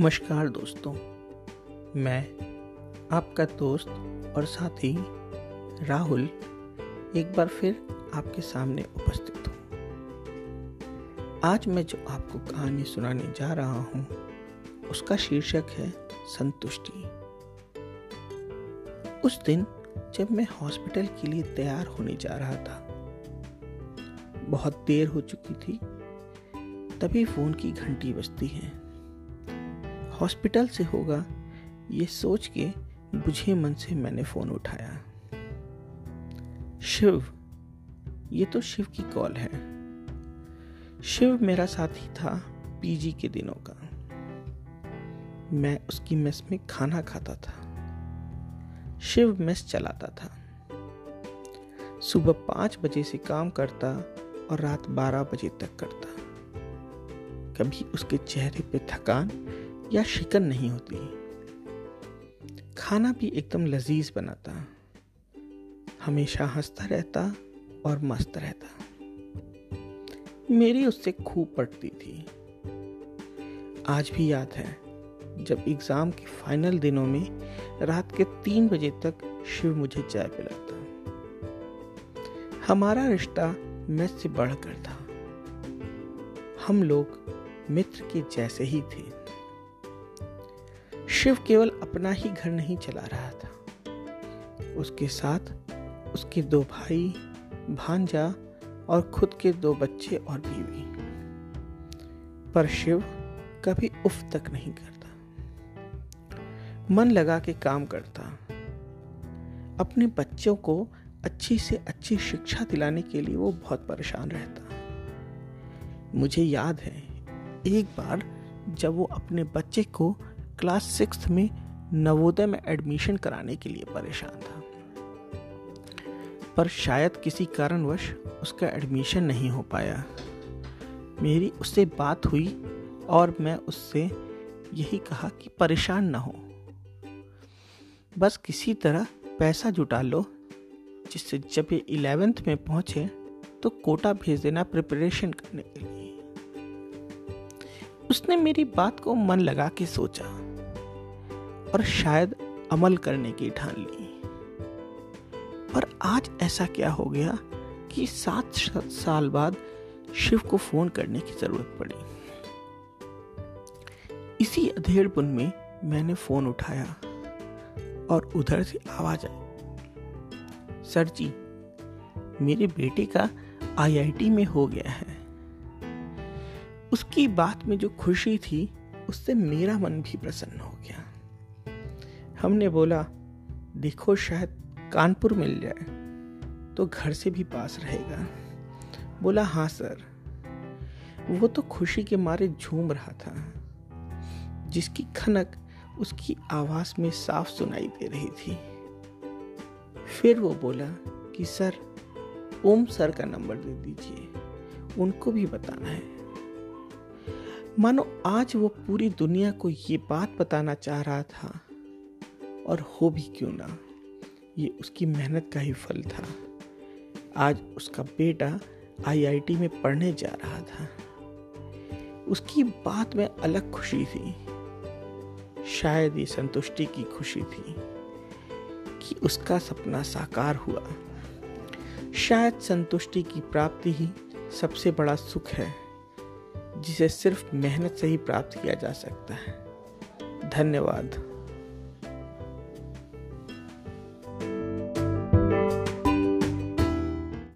नमस्कार दोस्तों। मैं, आपका दोस्त और साथी राहुल एक बार फिर आपके सामने उपस्थित हूँ। आज मैं जो आपको कहानी सुनाने जा रहा हूँ, उसका शीर्षक है संतुष्टि। उस दिन जब मैं हॉस्पिटल के लिए तैयार होने जा रहा था, बहुत देर हो चुकी थी, तभी फ़ोन की घंटी बजती है। हॉस्पिटल से होगा, ये सोच के बुझे मन से मैंने फ़ोन उठाया। शिव, ये तो शिव की कॉल है। शिव मेरा साथी था पीजी के दिनों का। मैं उसकी मेस में खाना खाता था। शिव मेस चलाता था। सुबह पाँच बजे से काम करता और रात बारह बजे तक करता। कभी उसके चेहरे पे थकान या शिकन नहीं होती। खाना भी एकदम लजीज बनाता। हमेशा हंसता रहता और मस्त रहता। मेरी उससे खूब पड़ती थी। आज भी याद है, जब एग्ज़ाम के फाइनल दिनों में रात के तीन बजे तक शिव मुझे चाय पिलाता हमारा रिश्ता मैं से बढ़कर था। हम लोग मित्र के जैसे ही थे। शिव केवल अपना ही घर नहीं चला रहा था। उसके साथ उसके दो भाई, भांजा और खुद के दो बच्चे और बीवी। पर शिव कभी उफ तक नहीं करता। मन लगा के काम करता। अपने बच्चों को अच्छी से अच्छी शिक्षा दिलाने के लिए वो बहुत परेशान रहता। मुझे याद है, एक बार जब वो अपने बच्चे को क्लास सिक्स में नवोदय में एडमिशन कराने के लिए परेशान था। पर शायद किसी कारणवश उसका एडमिशन नहीं हो पाया। मेरी उससे बात हुई और मैं उससे यही कहा कि परेशान ना हो। बस किसी तरह पैसा जुटा लो, जिससे जब ये इलेवेंथ में पहुँचे तो कोटा भेज देना प्रिपरेशन करने के लिए। उसने मेरी बात को मन लगा के सोचा। और शायद अमल करने की ठान ली। पर आज ऐसा क्या हो गया कि सात साल बाद शिव को फ़ोन करने की ज़रूरत पड़ी। इसी अधेड़ पुन में मैंने फ़ोन उठाया और उधर से आवाज़ आई। सर जी, मेरे बेटे का आईआईटी में हो गया है। उसकी बात में जो खुशी थी, उससे मेरा मन भी प्रसन्न हो गया। हमने बोला, देखो, शायद कानपुर मिल जाए तो घर से भी पास रहेगा। बोला हाँ सर। वो तो खुशी के मारे झूम रहा था, जिसकी खनक उसकी आवाज़ में साफ़ सुनाई दे रही थी। फिर वो बोला कि, सर, ओम सर का नंबर दे दीजिए, उनको भी बताना है। मानो आज वो पूरी दुनिया को ये बात बताना चाह रहा था। और हो भी क्यों ना? ये उसकी मेहनत का ही फल था। आज उसका बेटा आईआईटी में पढ़ने जा रहा था। उसकी बात में अलग खुशी थी। शायद ये संतुष्टि की खुशी थी कि उसका सपना साकार हुआ। शायद संतुष्टि की प्राप्ति ही सबसे बड़ा सुख है, जिसे सिर्फ़ मेहनत से ही प्राप्त किया जा सकता है। धन्यवाद।